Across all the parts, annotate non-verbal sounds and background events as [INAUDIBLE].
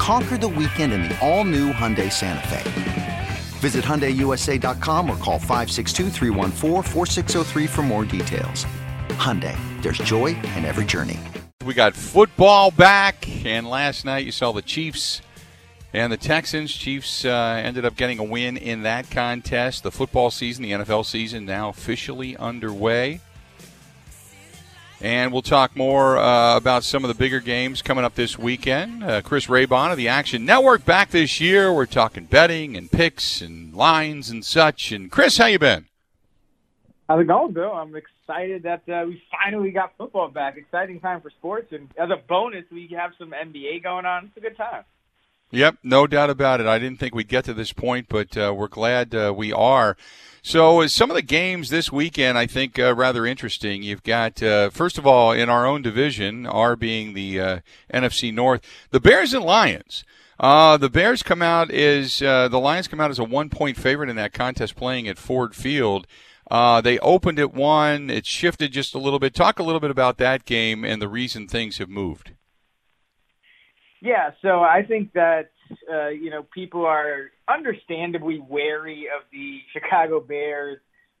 Conquer the weekend in the all new Hyundai Santa Fe. Visit HyundaiUSA.com or call 562 for more details. Hyundai, there's joy in every journey. We got football back, and last night you saw the Chiefs and the Texans. Chiefs uh, ended up getting a win in that contest. The football season, the NFL season, now officially underway. And we'll talk more uh, about some of the bigger games coming up this weekend. Uh, Chris Raybon of the Action Network back this year. We're talking betting and picks and lines and such. And Chris, how you been? How's it going, Bill? I'm excited that uh, we finally got football back. Exciting time for sports, and as a bonus, we have some NBA going on. It's a good time. Yep, no doubt about it. I didn't think we'd get to this point, but uh, we're glad uh, we are. So, some of the games this weekend, I think, uh, rather interesting. You've got, uh, first of all, in our own division, our being the uh, NFC North, the Bears and Lions. Uh, the Bears come out as uh, the Lions come out as a one-point favorite in that contest, playing at Ford Field. Uh, they opened at one. It shifted just a little bit. Talk a little bit about that game and the reason things have moved. Yeah, so I think that uh, you know people are understandably wary of the Chicago Bears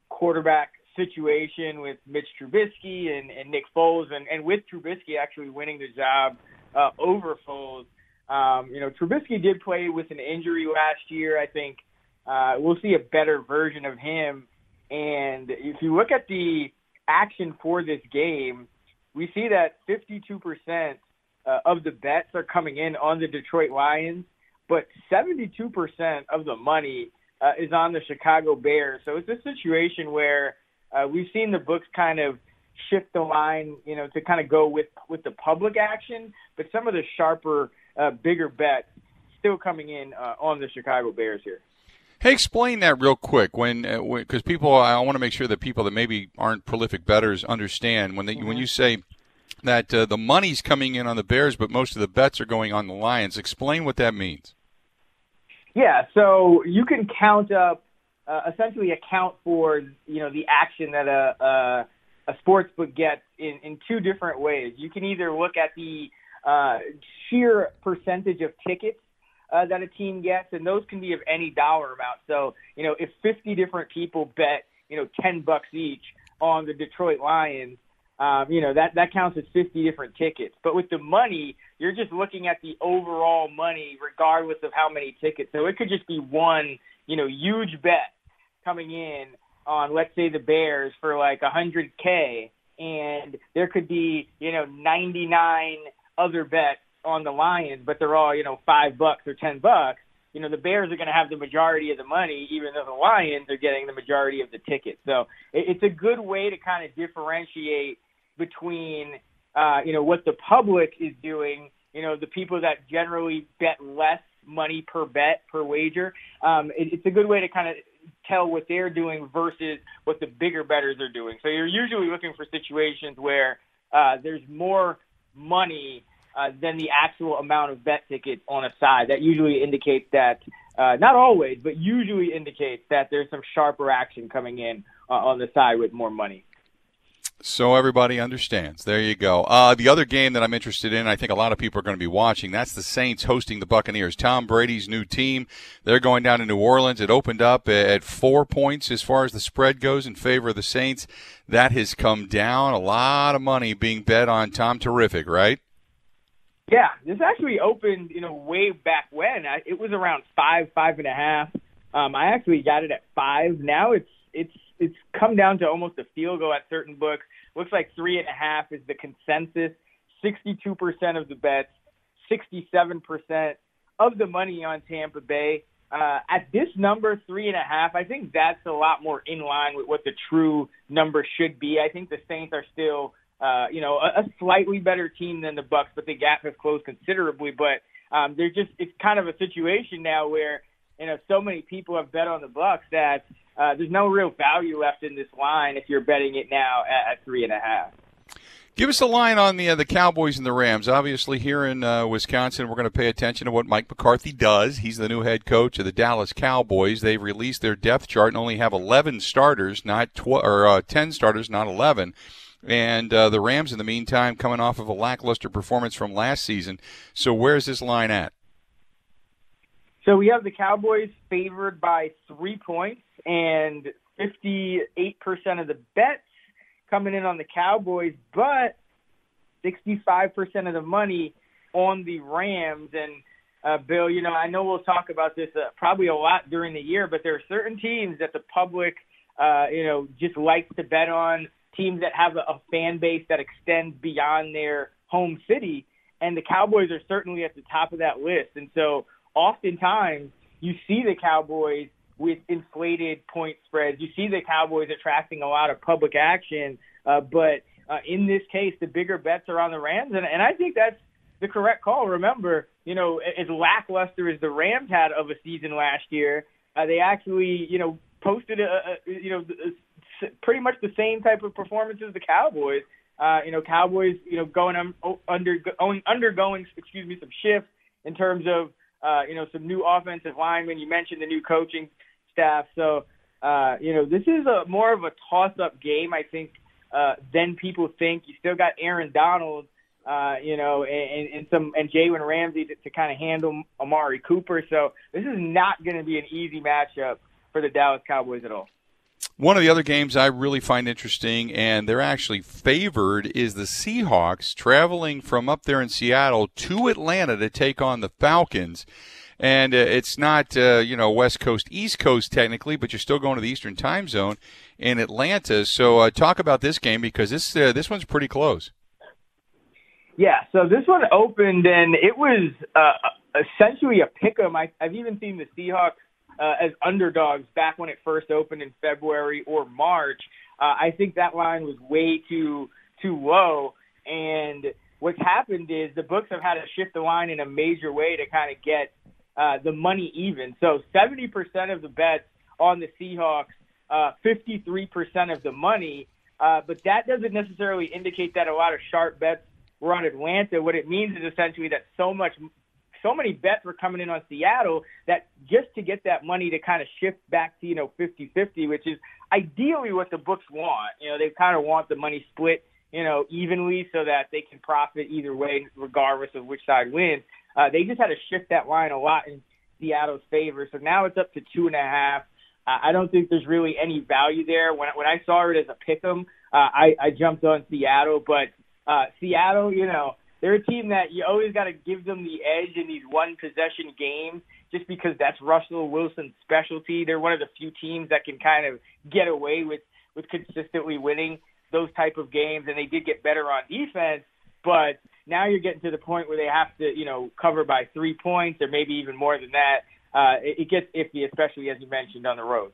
quarterback situation with Mitch Trubisky and, and Nick Foles, and, and with Trubisky actually winning the job uh, over Foles. Um, you know, Trubisky did play with an injury last year. I think uh, we'll see a better version of him. And if you look at the action for this game, we see that 52% uh, of the bets are coming in on the Detroit Lions, but 72% of the money uh, is on the Chicago Bears. So it's a situation where uh, we've seen the books kind of shift the line, you know, to kind of go with with the public action, but some of the sharper, uh, bigger bets still coming in uh, on the Chicago Bears here. Hey, explain that real quick. When because uh, people, I want to make sure that people that maybe aren't prolific bettors understand when they, mm-hmm. when you say that uh, the money's coming in on the Bears, but most of the bets are going on the Lions. Explain what that means. Yeah, so you can count up, uh, essentially account for you know the action that a a, a sports book gets in in two different ways. You can either look at the uh, sheer percentage of tickets uh, that a team gets, and those can be of any dollar amount. So you know if 50 different people bet you know 10 bucks each on the Detroit Lions um, you know that that counts as 50 different tickets. But with the money, you're just looking at the overall money, regardless of how many tickets. So it could just be one, you know, huge bet coming in on, let's say, the Bears for like 100k, and there could be, you know, 99 other bets on the Lions, but they're all, you know, five bucks or ten bucks. You know, the Bears are going to have the majority of the money, even though the Lions are getting the majority of the tickets. So it's a good way to kind of differentiate between uh, you know what the public is doing. You know the people that generally bet less money per bet per wager. Um, it, it's a good way to kind of tell what they're doing versus what the bigger bettors are doing. So you're usually looking for situations where uh, there's more money uh, than the actual amount of bet tickets on a side. That usually indicates that, uh, not always, but usually indicates that there's some sharper action coming in uh, on the side with more money. So everybody understands. There you go. Uh, the other game that I'm interested in, I think a lot of people are going to be watching. That's the Saints hosting the Buccaneers. Tom Brady's new team. They're going down to New Orleans. It opened up at four points as far as the spread goes in favor of the Saints. That has come down. A lot of money being bet on Tom Terrific, right? Yeah, this actually opened, you know, way back when. it was around five, five and a half. Um, I actually got it at five. Now it's it's it's come down to almost a field goal at certain books. Looks like three and a half is the consensus. 62% of the bets, 67% of the money on Tampa Bay. Uh, at this number, three and a half, I think that's a lot more in line with what the true number should be. I think the Saints are still, uh, you know, a, a slightly better team than the Bucs, but the gap has closed considerably. But um, they're just, it's kind of a situation now where, you know, so many people have bet on the Bucs that uh, there's no real value left in this line if you're betting it now at, at three and a half. Give us a line on the uh, the Cowboys and the Rams. Obviously, here in uh, Wisconsin, we're going to pay attention to what Mike McCarthy does. He's the new head coach of the Dallas Cowboys. They've released their depth chart and only have 11 starters, not tw- or uh, 10 starters, not 11. And uh, the Rams, in the meantime, coming off of a lackluster performance from last season. So, where's this line at? So we have the Cowboys favored by three points, and 58% of the bets coming in on the Cowboys, but 65% of the money on the Rams. And uh, Bill, you know, I know we'll talk about this uh, probably a lot during the year, but there are certain teams that the public, uh, you know, just likes to bet on. Teams that have a, a fan base that extends beyond their home city, and the Cowboys are certainly at the top of that list. And so, oftentimes, you see the Cowboys with inflated point spreads. You see the Cowboys attracting a lot of public action, uh, but uh, in this case, the bigger bets are on the Rams, and, and I think that's the correct call. Remember, you know, as lackluster as the Rams had of a season last year, uh, they actually, you know, posted a, a you know, a, pretty much the same type of performance as the Cowboys. Uh, you know, Cowboys, you know, going um, under going undergoing, excuse me, some shifts in terms of uh, you know some new offensive linemen. You mentioned the new coaching staff. So, uh, you know, this is a more of a toss-up game, I think, uh, than people think. You still got Aaron Donald, uh, you know, and, and some and Jalen Ramsey to, to kind of handle Amari Cooper. So this is not going to be an easy matchup for the Dallas Cowboys at all. One of the other games I really find interesting, and they're actually favored, is the Seahawks traveling from up there in Seattle to Atlanta to take on the Falcons and uh, it's not uh, you know West Coast East Coast technically, but you're still going to the Eastern Time Zone in Atlanta. So uh, talk about this game because this uh, this one's pretty close. Yeah, so this one opened and it was uh, essentially a pick 'em. I've even seen the Seahawks uh, as underdogs back when it first opened in February or March. Uh, I think that line was way too too low, and what's happened is the books have had to shift the line in a major way to kind of get uh, the money even. So 70% of the bets on the Seahawks, uh, 53% of the money. Uh, but that doesn't necessarily indicate that a lot of sharp bets were on Atlanta. What it means is essentially that so much, so many bets were coming in on Seattle that just to get that money to kind of shift back to, you know, 50-50, which is ideally what the books want. You know, they kind of want the money split, you know, evenly so that they can profit either way, regardless of which side wins. Uh, they just had to shift that line a lot in Seattle's favor. So now it's up to two and a half. Uh, I don't think there's really any value there. When when I saw it as a pick 'em, uh, I, I jumped on Seattle. But uh, Seattle, you know, they're a team that you always got to give them the edge in these one possession games, just because that's Russell Wilson's specialty. They're one of the few teams that can kind of get away with with consistently winning those type of games, and they did get better on defense. But now you're getting to the point where they have to, you know, cover by three points or maybe even more than that. Uh, it, it gets iffy, especially as you mentioned on the road.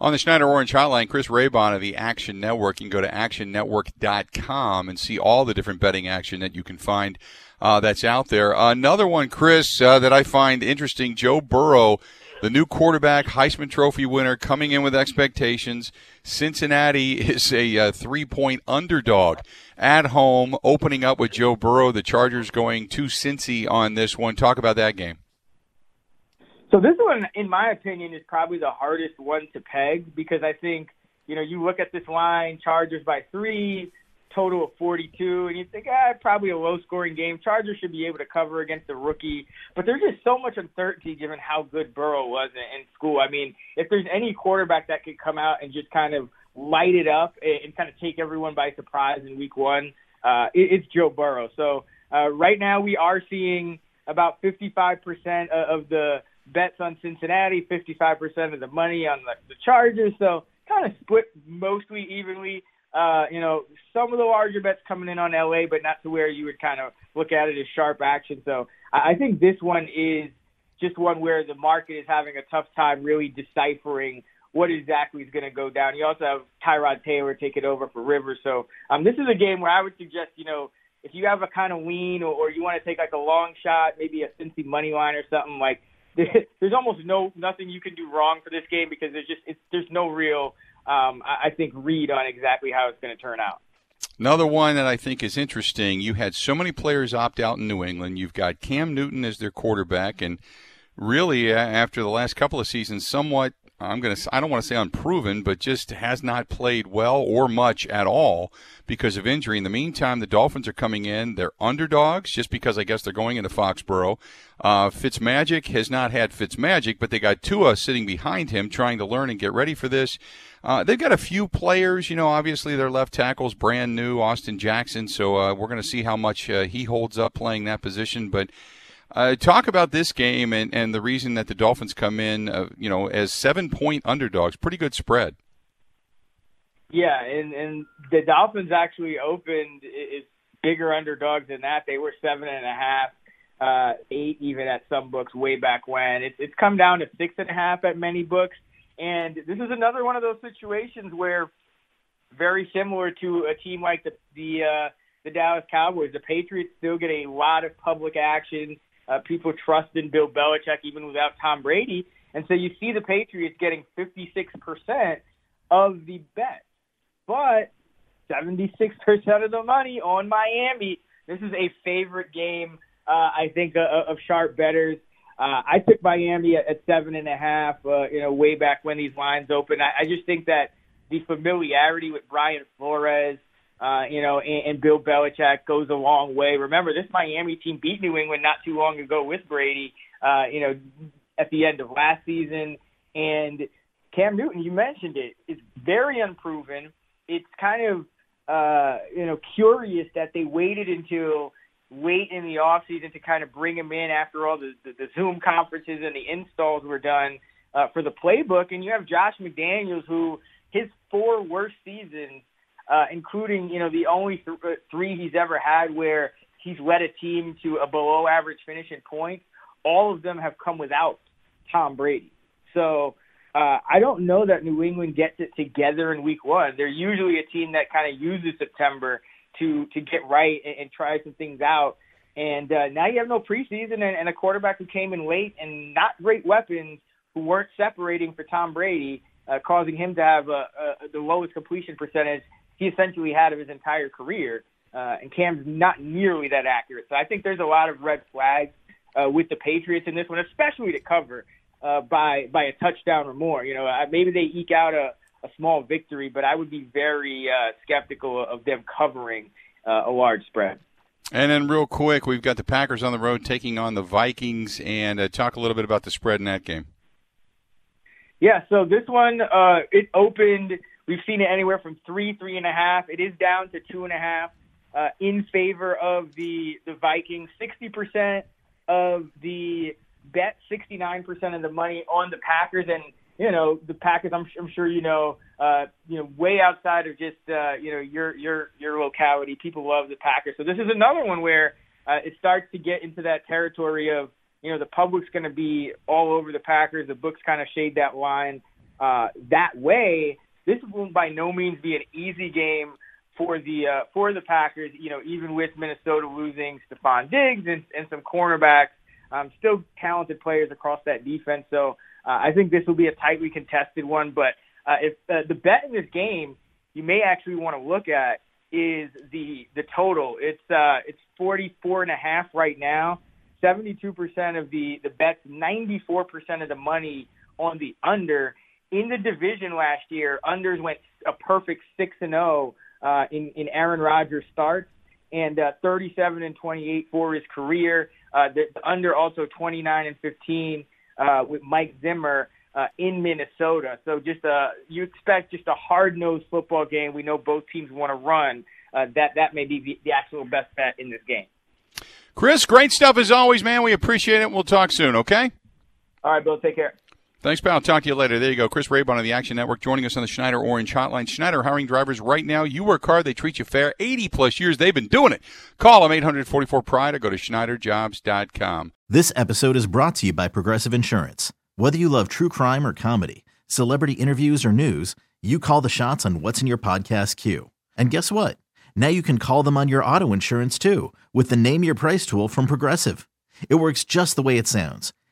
On the Schneider Orange Hotline, Chris Raybon of the Action Network. You can go to actionnetwork.com and see all the different betting action that you can find uh, that's out there. Another one, Chris, uh, that I find interesting Joe Burrow the new quarterback, Heisman Trophy winner, coming in with expectations. Cincinnati [LAUGHS] is a uh, three point underdog at home, opening up with Joe Burrow. The Chargers going to Cincy on this one. Talk about that game. So this one, in my opinion, is probably the hardest one to peg because I think you know you look at this line, Chargers by three, total of 42, and you think, ah, probably a low-scoring game. Chargers should be able to cover against the rookie, but there's just so much uncertainty given how good Burrow was in, in school. I mean, if there's any quarterback that could come out and just kind of light it up and, and kind of take everyone by surprise in Week One, uh, it, it's Joe Burrow. So uh, right now we are seeing about 55% of the bets on Cincinnati, 55% of the money on the, the Chargers. So kind of split mostly evenly. Uh, you know, some of the larger bets coming in on LA, but not to where you would kind of look at it as sharp action. So I think this one is just one where the market is having a tough time really deciphering what exactly is going to go down. You also have Tyrod Taylor take it over for Rivers. So um, this is a game where I would suggest, you know, if you have a kind of lean or, or you want to take like a long shot, maybe a Cincy money line or something like. There's almost no nothing you can do wrong for this game because there's just it's, there's no real um, I think read on exactly how it's going to turn out. Another one that I think is interesting. You had so many players opt out in New England. You've got Cam Newton as their quarterback, and really after the last couple of seasons, somewhat I'm going to I don't want to say unproven, but just has not played well or much at all because of injury. In the meantime, the Dolphins are coming in. They're underdogs just because I guess they're going into Foxborough. Uh, Fitzmagic has not had Fitzmagic, but they got Tua sitting behind him trying to learn and get ready for this. Uh, they've got a few players, you know, obviously their left tackle's brand new, Austin Jackson, so uh, we're going to see how much uh, he holds up playing that position, but uh, talk about this game and, and the reason that the Dolphins come in, uh, you know, as seven point underdogs. Pretty good spread. Yeah, and and the Dolphins actually opened is bigger underdogs than that. They were seven and a half, uh, eight even at some books way back when. It's it's come down to six and a half at many books, and this is another one of those situations where, very similar to a team like the the uh, the Dallas Cowboys, the Patriots still get a lot of public action uh, people trust in Bill Belichick even without Tom Brady. And so you see the Patriots getting 56% of the bet, but 76% of the money on Miami. This is a favorite game, uh, I think, uh, of sharp bettors. Uh, I took Miami at, at seven and a half, uh, you know, way back when these lines opened. I, I just think that the familiarity with Brian Flores, uh, you know, and, and Bill Belichick goes a long way. Remember, this Miami team beat New England not too long ago with Brady, uh, you know, at the end of last season. And Cam Newton, you mentioned it, is very unproven. It's kind of, uh, you know, curious that they waited until late in the offseason to kind of bring him in after all the, the, the Zoom conferences and the installs were done uh, for the playbook. And you have Josh McDaniels, who his four worst seasons uh, including you know the only th- uh, three he's ever had where he's led a team to a below average finish in points. All of them have come without Tom Brady. So uh, I don't know that New England gets it together in Week One. They're usually a team that kind of uses September to to get right and, and try some things out. And uh, now you have no preseason and, and a quarterback who came in late and not great weapons who weren't separating for Tom Brady, uh, causing him to have a, a, the lowest completion percentage he essentially had of his entire career. Uh, and Cam's not nearly that accurate. So I think there's a lot of red flags uh, with the Patriots in this one, especially to cover uh, by by a touchdown or more. You know, uh, maybe they eke out a, a small victory, but I would be very uh, skeptical of them covering uh, a large spread. And then, real quick, we've got the Packers on the road taking on the Vikings, and uh, talk a little bit about the spread in that game. Yeah, so this one uh, it opened We've seen it anywhere from three, three and a half. It is down to two and a half uh, in favor of the the Vikings. Sixty percent of the bet, sixty nine percent of the money on the Packers, and you know the Packers. I'm, I'm sure you know, uh, you know, way outside of just uh, you know your your your locality. People love the Packers, so this is another one where uh, it starts to get into that territory of you know the public's going to be all over the Packers. The books kind of shade that line uh, that way this will by no means be an easy game for the uh, for the Packers. You know, even with Minnesota losing Stefon Diggs and, and some cornerbacks, um, still talented players across that defense. So uh, I think this will be a tightly contested one. But uh, if uh, the bet in this game you may actually want to look at is the the total. It's uh, it's forty four and a half right now. Seventy two percent of the the bets, ninety four percent of the money on the under in the division last year, unders went a perfect six and zero oh, uh, in in Aaron Rodgers starts and uh, 37 and 28 for his career. Uh, the, the under also 29 and 15 uh, with Mike Zimmer uh, in Minnesota. So just uh, you expect just a hard nosed football game. We know both teams want to run. Uh, that that may be the, the actual best bet in this game. Chris, great stuff as always, man. We appreciate it. We'll talk soon. Okay. All right, Bill. Take care. Thanks, pal. Talk to you later. There you go. Chris Raybon of the Action Network joining us on the Schneider Orange Hotline. Schneider hiring drivers right now. You work hard, they treat you fair. 80 plus years they've been doing it. Call them 844 Pride or go to SchneiderJobs.com. This episode is brought to you by Progressive Insurance. Whether you love true crime or comedy, celebrity interviews or news, you call the shots on what's in your podcast queue. And guess what? Now you can call them on your auto insurance too with the Name Your Price tool from Progressive. It works just the way it sounds.